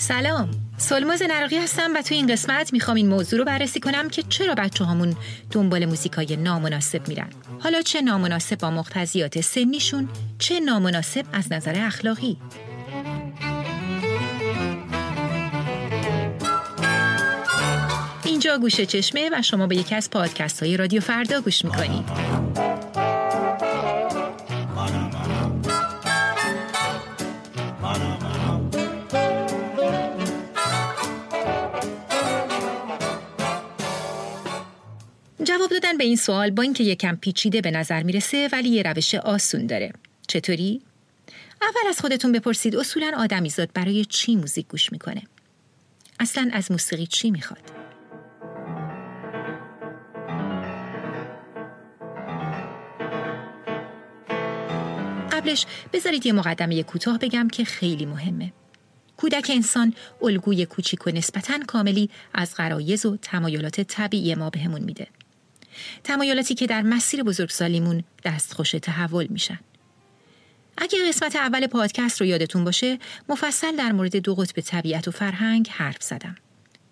سلام. سلماز نراقی هستم و توی این قسمت می‌خوام این موضوع رو بررسی کنم که چرا بچه هامون دنبال موزیکای نامناسب میرن؟ حالا چه نامناسب با مقتضیات سنیشون چه نامناسب از نظر اخلاقی؟ اینجا گوشه چشمه و شما به یکی از پادکست های رادیو فردا گوش می‌کنید. جواب دادن به این سوال با اینکه یکم پیچیده به نظر می‌رسه ولی یه روش آسون داره. چطوری؟ اول از خودتون بپرسید اصولا آدمیزاد برای چی موزیک گوش می‌کنه؟ اصلا از موسیقی چی می‌خواد؟ قبلش بذارید یه مقدمه کوتاه بگم که خیلی مهمه. کودک انسان الگوی کوچیک و نسبتاً کاملی از غرایز و تمایلات طبیعی ما بهمون میده. تمایلاتی که در مسیر بزرگسالیمون دستخوش تحول میشن. اگه قسمت اول پادکست رو یادتون باشه مفصل در مورد دو قطب طبیعت و فرهنگ حرف زدم.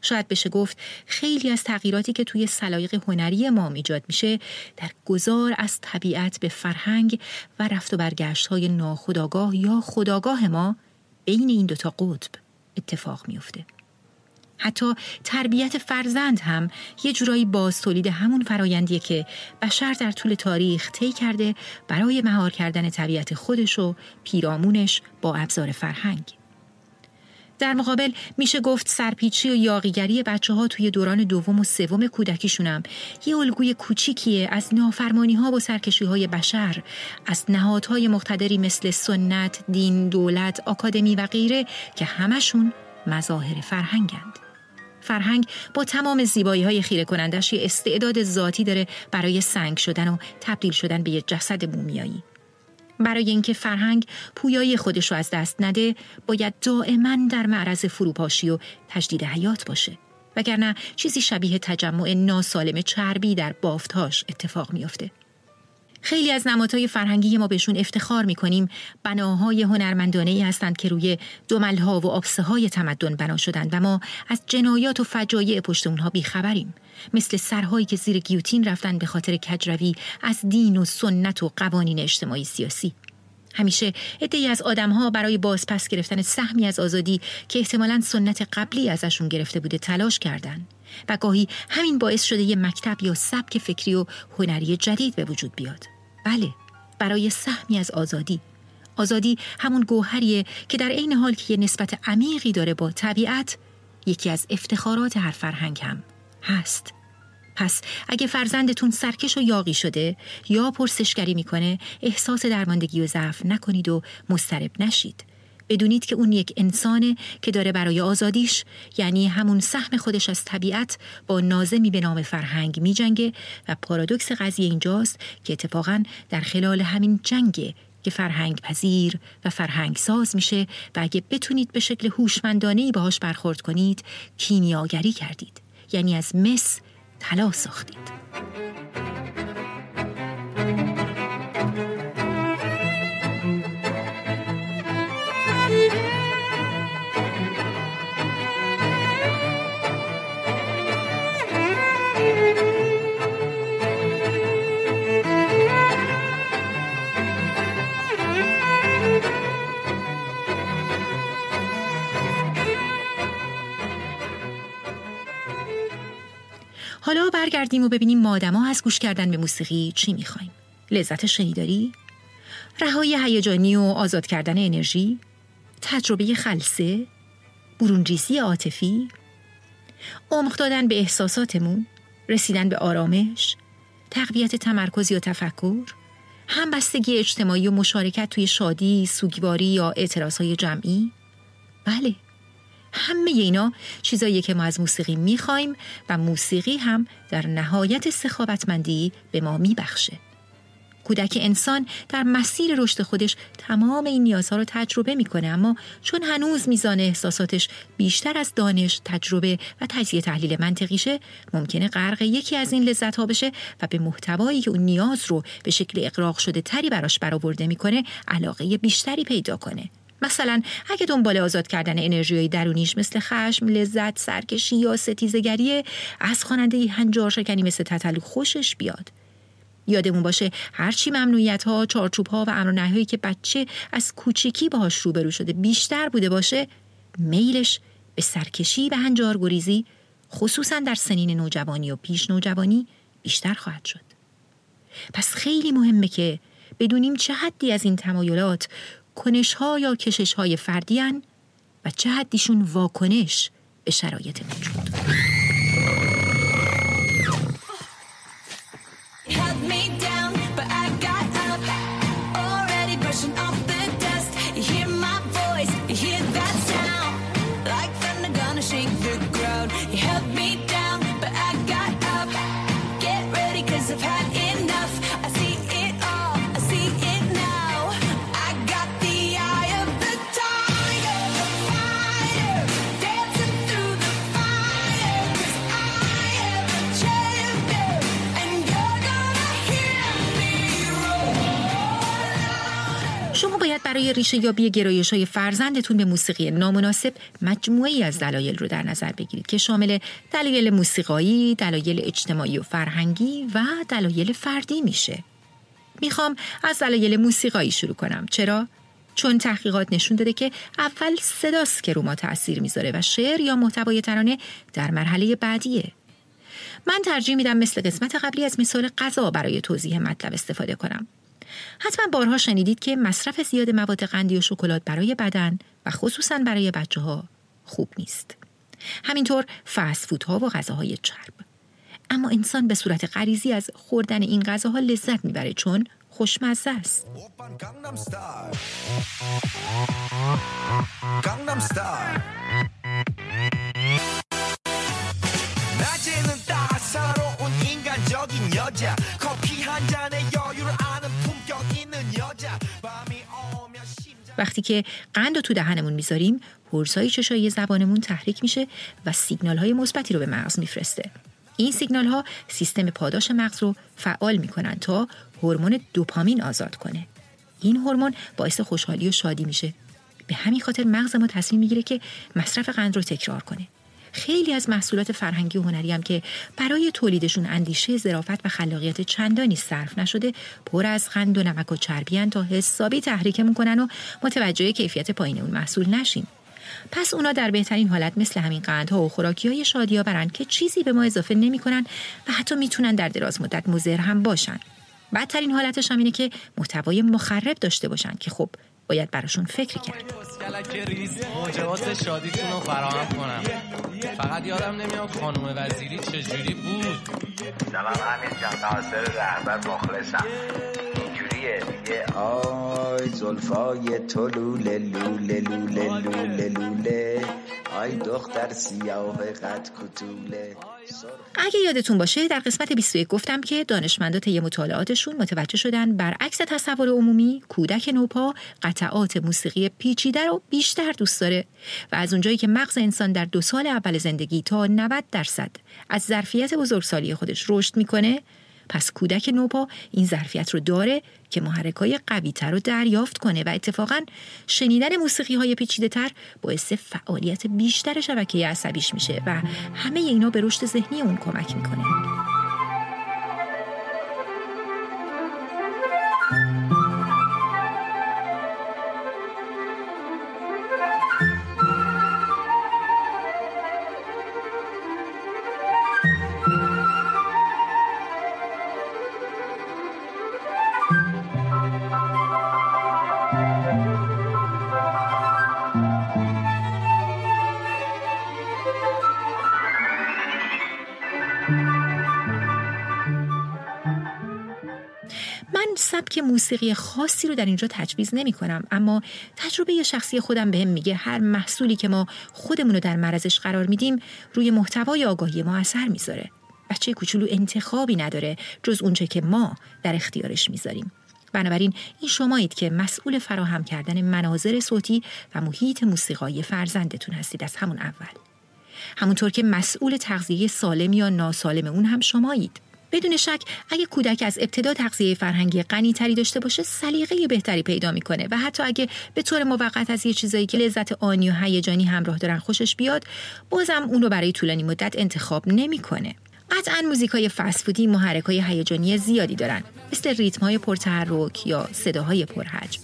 شاید بشه گفت خیلی از تغییراتی که توی سلایق هنری ما ایجاد میشه در گذار از طبیعت به فرهنگ و رفت و برگشت های ناخداگاه یا خداگاه ما بین این دوتا قطب اتفاق میفته. حتی تربیت فرزند هم یه جورایی باز تولید همون فرایندیه که بشر در طول تاریخ طی کرده برای مهار کردن طبیعت خودش و پیرامونش با ابزار فرهنگ. در مقابل میشه گفت سرپیچی و یاقیگری بچه ها توی دوران دوم و سوم کودکیشونم یه الگوی کوچیکیه از نافرمانی ها و سرکشی های بشر از نهادهای مقتدری مثل سنت، دین، دولت، آکادمی و غیره که همشون مظاهر فرهنگند. فرهنگ با تمام زیبایی های خیره کنندش یه استعداد ذاتی داره برای سنگ شدن و تبدیل شدن به یه جسد مومیایی. برای اینکه فرهنگ پویایی خودش رو از دست نده باید دائما در معرض فروپاشی و تجدید حیات باشه وگرنه چیزی شبیه تجمع ناسالم چربی در بافتهاش اتفاق میافته خیلی از نمادهای فرهنگی ما بهشون افتخار می‌کنیم. بناهای هنرمندانه ای هستند که روی دملها و آبسه های تمدن بنا شدند و ما از جنایات و فجایع پشت اونها بیخبریم. مثل سرهایی که زیر گیوتین رفتن به خاطر کجروی از دین و سنت و قوانین اجتماعی سیاسی. همیشه عدهای از آدمها برای بازپس گرفتن سهمی از آزادی که احتمالا سنت قبلی ازشون گرفته بوده تلاش کردند و گاهی همین باعث شده یه مکتب یا سبک فکری و هنری جدید به وجود بیاد. بله برای سهمی از آزادی. آزادی همون گوهریه که در عین حال که یه نسبت عمیقی داره با طبیعت یکی از افتخارات هر فرهنگ هم هست. پس اگه فرزندتون سرکش و یاقی شده یا پرسشگری می‌کنه احساس درماندگی و ضعف نکنید و مسترب نشید. بدونید که اون یک انسانه که داره برای آزادیش یعنی همون سهم خودش از طبیعت با نازمی به نام فرهنگ می جنگه و پارادوکس قضیه اینجاست که اتفاقا در خلال همین جنگ که فرهنگ پذیر و فرهنگ ساز میشه و اگه بتونید به شکل هوشمندانه باهاش برخورد کنید کیمیاگری کردید. یعنی از مس طلا ساختید. برگردیم و ببینیم مادما از گوش کردن به موسیقی چی می‌خوایم. لذت شنیداری رهایی هیجانی و آزاد کردن انرژی تجربه خلصه برونریزی عاطفی عمق دادن به احساساتمون رسیدن به آرامش تقویت تمرکز یا تفکر همبستگی اجتماعی و مشارکت توی شادی، سوگواری یا اعتراضهای جمعی. بله. همه اینا چیزایی که ما از موسیقی می‌خوایم و موسیقی هم در نهایت سخاوتمندی به ما میبخشه. کودک انسان در مسیر رشد خودش تمام این نیازها رو تجربه می‌کنه اما چون هنوز میزان احساساتش بیشتر از دانش، تجربه و تجزیه تحلیل منطقیشه ممکنه غرق یکی از این لذت ها بشه و به محتوایی که اون نیاز رو به شکل اقراق شده تری براش برآورده می‌کنه علاقه بیشتری پیدا کنه مثلا اگه دنبال آزاد کردن انرژی درونیش مثل خشم، لذت، سرکشی یا ستیزگریه از خواننده هنجار شکنی مثل تتلو خوشش بیاد. یادمون باشه هرچی ممنوعیت ها، چارچوب ها و امر که بچه از کوچیکی باهاش روبرو شده بیشتر بوده باشه میلش به سرکشی و هنجار گریزی خصوصا در سنین نوجوانی و پیش نوجوانی بیشتر خواهد شد. پس خیلی مهمه که بدونیم چه حدی از این تمایلات کنش ها یا کشش های فردی و چه حدیشون واکنش به شرایط موجود. ریشه یابی گرایش های فرزندتون به موسیقی نامناسب مجموعی از دلایل رو در نظر بگیرید که شامل دلایل موسیقایی، دلایل اجتماعی و فرهنگی و دلایل فردی میشه. می‌خوام از دلایل موسیقایی شروع کنم. چرا؟ چون تحقیقات نشون داده که اول صداست که رو ما تاثیر می‌ذاره و شعر یا محتوای ترانه در مرحله بعدیه. من ترجیح میدم مثل قسمت قبلی از مثال غذا برای توضیح مطلب استفاده کنم. حتما بارها شنیدید که مصرف زیاد مواد قندی و شکلات برای بدن و خصوصا برای بچه ها خوب نیست. همینطور فست ها و غذاهای چرب. اما انسان به صورت غریزی از خوردن این غذاها لذت می‌بره چون خوشمزه است. وقتی که قند رو تو دهنمون می‌ذاریم پرسای چشایی زبانمون تحریک میشه و سیگنال های مثبتی رو به مغز میفرسته. این سیگنال ها سیستم پاداش مغز رو فعال می‌کنن تا هورمون دوپامین آزاد کنه. این هورمون باعث خوشحالی و شادی میشه. به همین خاطر مغز ما تصمیم می‌گیره که مصرف قند رو تکرار کنه. خیلی از محصولات فرهنگی و هنری هم که برای تولیدشون اندیشه ظرافت و خلاقیت چندانی صرف نشده پر از قند و نمک و چربی تا حسابی تحریکمون کنن و متوجه کیفیت پایین اون محصول نشیم. پس اونا در بهترین حالت مثل همین قندها و خوراکی های برن که چیزی به ما اضافه نمی‌کنن و حتی می‌تونن در دراز مدت مضر هم باشن. بدترین حالتش هم اینه که محتوای مخرب داشته باشن که خب باید براشون فکر کرد. شادیتون فراهم کنم. فقط یادم نمیاد خانم وزیری چجوری بود. سلام همین جان ناصر رهبر مخلصم. دیگه. زلفای تو لوله لوله لوله لوله لوله. آی دختر سیاه قد کتوله اگه یادتون باشه در قسمت 21 گفتم که دانشمندا طی مطالعاتشون متوجه شدن برعکس تصور عمومی کودک نوپا قطعات موسیقی پیچیده رو بیشتر دوست داره و از اونجایی که مغز انسان در دو سال اول زندگی تا 90 درصد از ظرفیت بزرگسالی خودش رشد می‌کنه پس کودک نوپا این ظرفیت رو داره که محرک های قوی تر رو دریافت کنه و اتفاقا شنیدن موسیقی های پیچیده تر باعث فعالیت بیشتر شبکه عصبیش میشه و همه اینا به رشد ذهنی اون کمک می‌کنه. موسیقی خاصی رو در اینجا تجویز نمی کنم اما تجربه شخصی خودم بهم میگه هر محصولی که ما خودمون رو در معرضش قرار میدیم روی محتوای آگاهی ما اثر می‌ذاره بچه کوچولو انتخابی نداره جز اونچه که ما در اختیارش می‌ذاریم. بنابراین این شمایید که مسئول فراهم کردن مناظر صوتی و محیط موسیقایی فرزندتون هستید از همون اول. همونطور که مسئول تغذیه سالم یا ناسالم اون هم شمایید. بدون شک اگه کودک از ابتدا تغذیه فرهنگی غنی تری داشته باشه سلیقه بهتری پیدا می‌کنه و حتی اگه به طور موقت از یه چیزایی که لذت آنی و هیجانی همراه دارن خوشش بیاد بازم اون رو برای طولانی مدت انتخاب نمی‌کنه. قطعا موزیک های فسفودی محرک های هیجانی زیادی دارن مثل ریتم های پرتحرک یا صداهای پرحجم.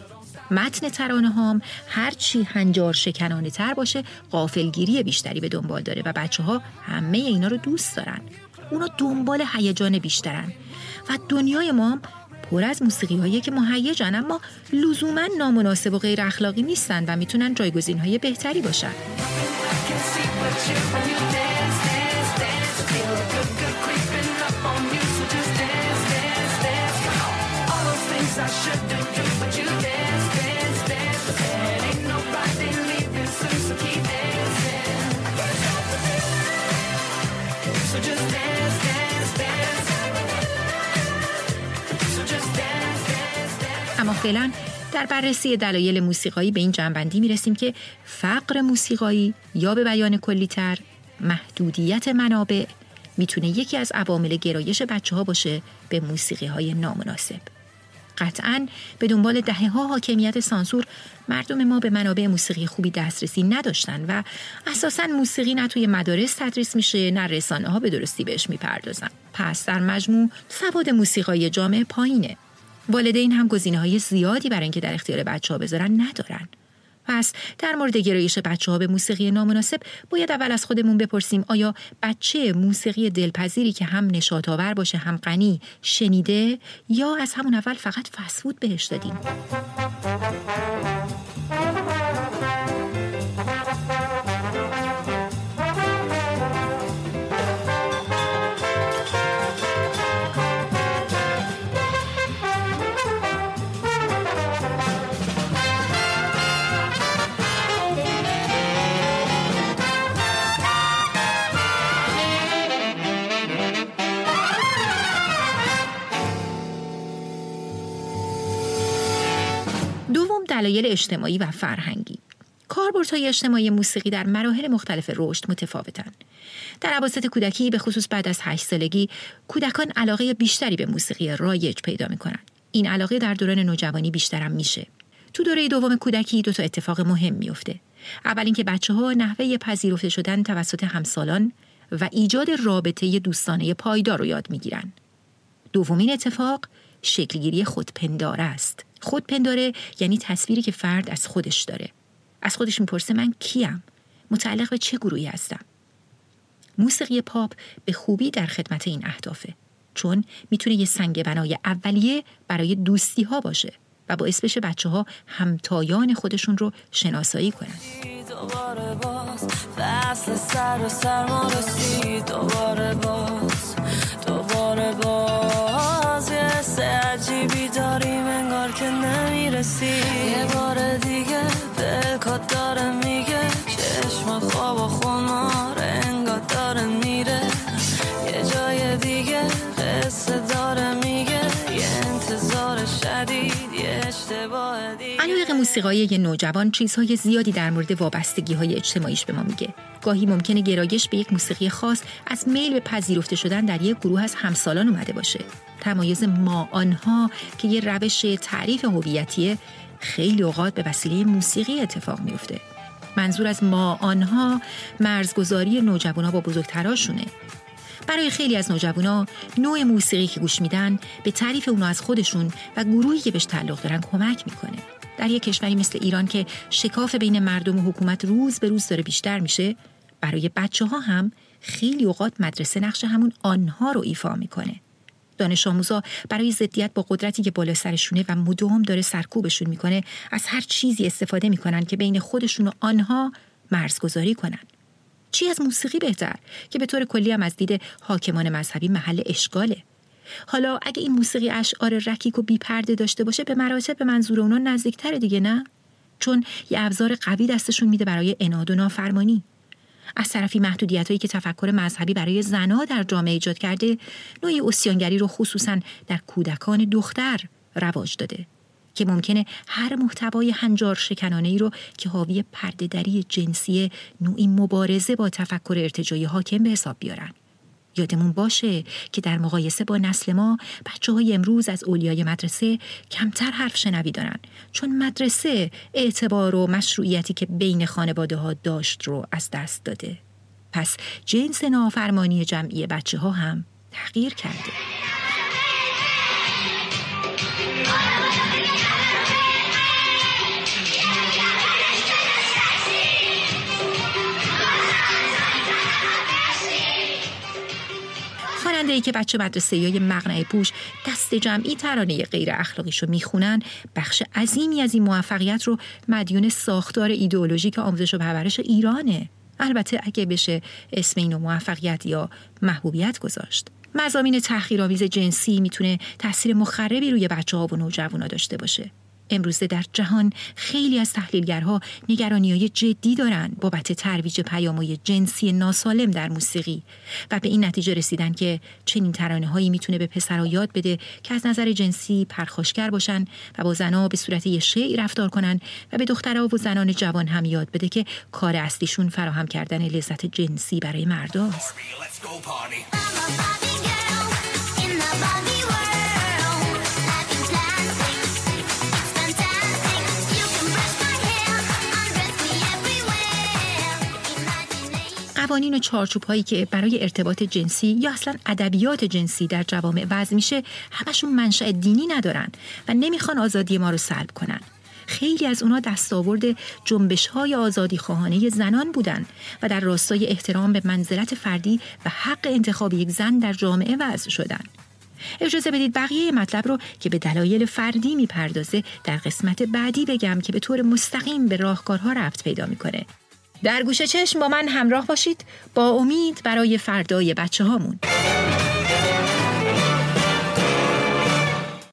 متن ترانه هام هرچی هنجار شکنانه تر باشه قافلگیری بیشتری به دنبال داره و بچه ها همه اینا رو دوست دارن. اونا دنبال هیجان بیشترن. و دنیای ما پر از موسیقی هایی که مهیجن اما لزوما نامناسب و غیر اخلاقی نیستن و می‌تونن جایگزین های بهتری باشن. فعلا در بررسی دلایل موسیقایی به این جنبندی می رسیم که فقر موسیقایی یا به بیان کلیتر محدودیت منابع می‌تونه یکی از عوامل گرایش بچه ها باشه به موسیقی های نامناسب. قطعا به دنبال دهه ها حاکمیت سانسور مردم ما به منابع موسیقی خوبی دسترسی نداشتن و اساسا موسیقی نه توی مدارس تدریس میشه نه رسانه ها به درستی بهش می‌پردازن پس در مجموع سواد موسیقای جامعه پایینه والدین هم گزینه های زیادی برای اینکه در اختیار بچه ها بذارن ندارن. پس در مورد گرایش بچه ها به موسیقی نامناسب باید اول از خودمون بپرسیم آیا بچه موسیقی دلپذیری که هم نشاطآور باشه هم غنی شنیده یا از همون اول فقط فسفود بهش دادیم؟ دلایل اجتماعی و فرهنگی کاربردهای اجتماعی موسیقی در مراحل مختلف رشد متفاوتن. در عواسط کودکی به خصوص بعد از هشت سالگی کودکان علاقه بیشتری به موسیقی رایج پیدا می‌کنن. این علاقه در دوران نوجوانی بیشترم میشه. تو دوره دوم کودکی دو تا اتفاق مهم میفته. اول اینکه بچه ها نحوه پذیرفته شدن توسط همسالان و ایجاد رابطه دوستانه پایدار رو یاد می‌گیرن. دومین اتفاق شکلگیری خودپنداره است. خودپنداره یعنی تصویری که فرد از خودش داره. از خودش می‌پرسه من کیم؟ متعلق به چه گروهی هستم؟ موسیقی پاپ به خوبی در خدمت این اهدافه. چون می‌تونه یه سنگ بنای اولیه برای دوستی ها باشه و باعث بشه بچه ها همتایان خودشون رو شناسایی کنن. دوباره باز فصل سر و سرما رسید دوباره باز موسیقایی نوجوان چیزهای زیادی در مورد وابستگی های اجتماعیش به ما میگه. گاهی ممکنه گرایش به یک موسیقی خاص از میل به پذیرفته شدن در یک گروه از همسالان اومده باشه. تمایز ما آنها که یه روش تعریف هویتیه خیلی اوقات به وسیله موسیقی اتفاق میفته منظور از ما آنها مرزگذاری نوجوانا با بزرگتراشونه. برای خیلی از نوجوانا نوع موسیقی که گوش میدن به تعریف اونا از خودشون و گروهی که بهش تعلق دارن کمک می‌کنه. در یک کشوری مثل ایران که شکاف بین مردم و حکومت روز به روز داره بیشتر میشه برای بچه ها هم خیلی اوقات مدرسه نقش همون آنها رو ایفا می‌کنه. دانش آموزا برای ضدیت با قدرتی که بالا سرشونه و مدام داره سرکوبشون می‌کنه از هر چیزی استفاده می‌کنن که بین خودشون و آنها مرزگذاری کنن. چی از موسیقی بهتر؟ که به طور کلی هم از دید حاکمان مذهبی محل اشغاله. حالا اگه این موسیقی اشعار رکیک و بیپرده داشته باشه به مراتب به منظور اونا نزدیکتره دیگه نه؟ چون یه ابزار قوی دستشون میده برای اناد و نافرمانی. از طرفی محدودیت هایی که تفکر مذهبی برای زنها در جامعه ایجاد کرده نوعی اسیانگری رو خصوصا در کودکان دختر رواج داده که ممکنه هر محتوای هنجار شکنانه ای رو که حاوی پردهدری جنسی نوعی مبارزه با تفکر ارتجایی حاکم به حساب بیارن. یادمون باشه که در مقایسه با نسل ما بچه های امروز از اولیای مدرسه کمتر حرف شنوی دارن. چون مدرسه اعتبار و مشروعیتی که بین خانواده ها داشت رو از دست داده. پس جنس نافرمانی جمعی بچه ها هم تغییر کرده. خواننده که بچه مدرسه های مغنعه پوش دست جمعی ترانه غیر اخلاقیش رو می‌خونن بخش عظیمی از این موفقیت رو مدیون ساختار ایدئولوژیک آموزش و پرورش ایرانه. البته اگه بشه اسم اینو موفقیت یا محبوبیت گذاشت. مزامین تحقیرآمیز جنسی می‌تونه تاثیر مخربی روی بچه ها و نوجوانا داشته باشه. امروزه در جهان خیلی از تحلیلگرها نگرانی های جدی دارند بابت ترویج پیامهای جنسی ناسالم در موسیقی و به این نتیجه رسیدن که چنین ترانه هایی می‌تونه به پسرها یاد بده که از نظر جنسی پرخاشگر باشن و با زنها به صورت یه شعی رفتار کنن و به دخترها و زنان جوان هم یاد بده که کار اصلیشون فراهم کردن لذت جنسی برای مرداست. قوانین و چارچوب هایی که برای ارتباط جنسی یا اصلا ادبیات جنسی در جوامع وضع میشه همشون منشأ دینی ندارن و نمی‌خوان آزادی ما رو سلب کنن خیلی از اونا دستاورد جنبش های آزادی خواهانه زنان بودن و در راستای احترام به منزلت فردی و حق انتخاب یک زن در جامعه وضع شدن. اجازه بدید بقیه مطلب رو که به دلایل فردی می‌پردازه در قسمت بعدی بگم که به طور مستقیم به راهکارها رفت پیدا می‌کنه در گوشه چشم با من همراه باشید. با امید برای فردای بچه هامون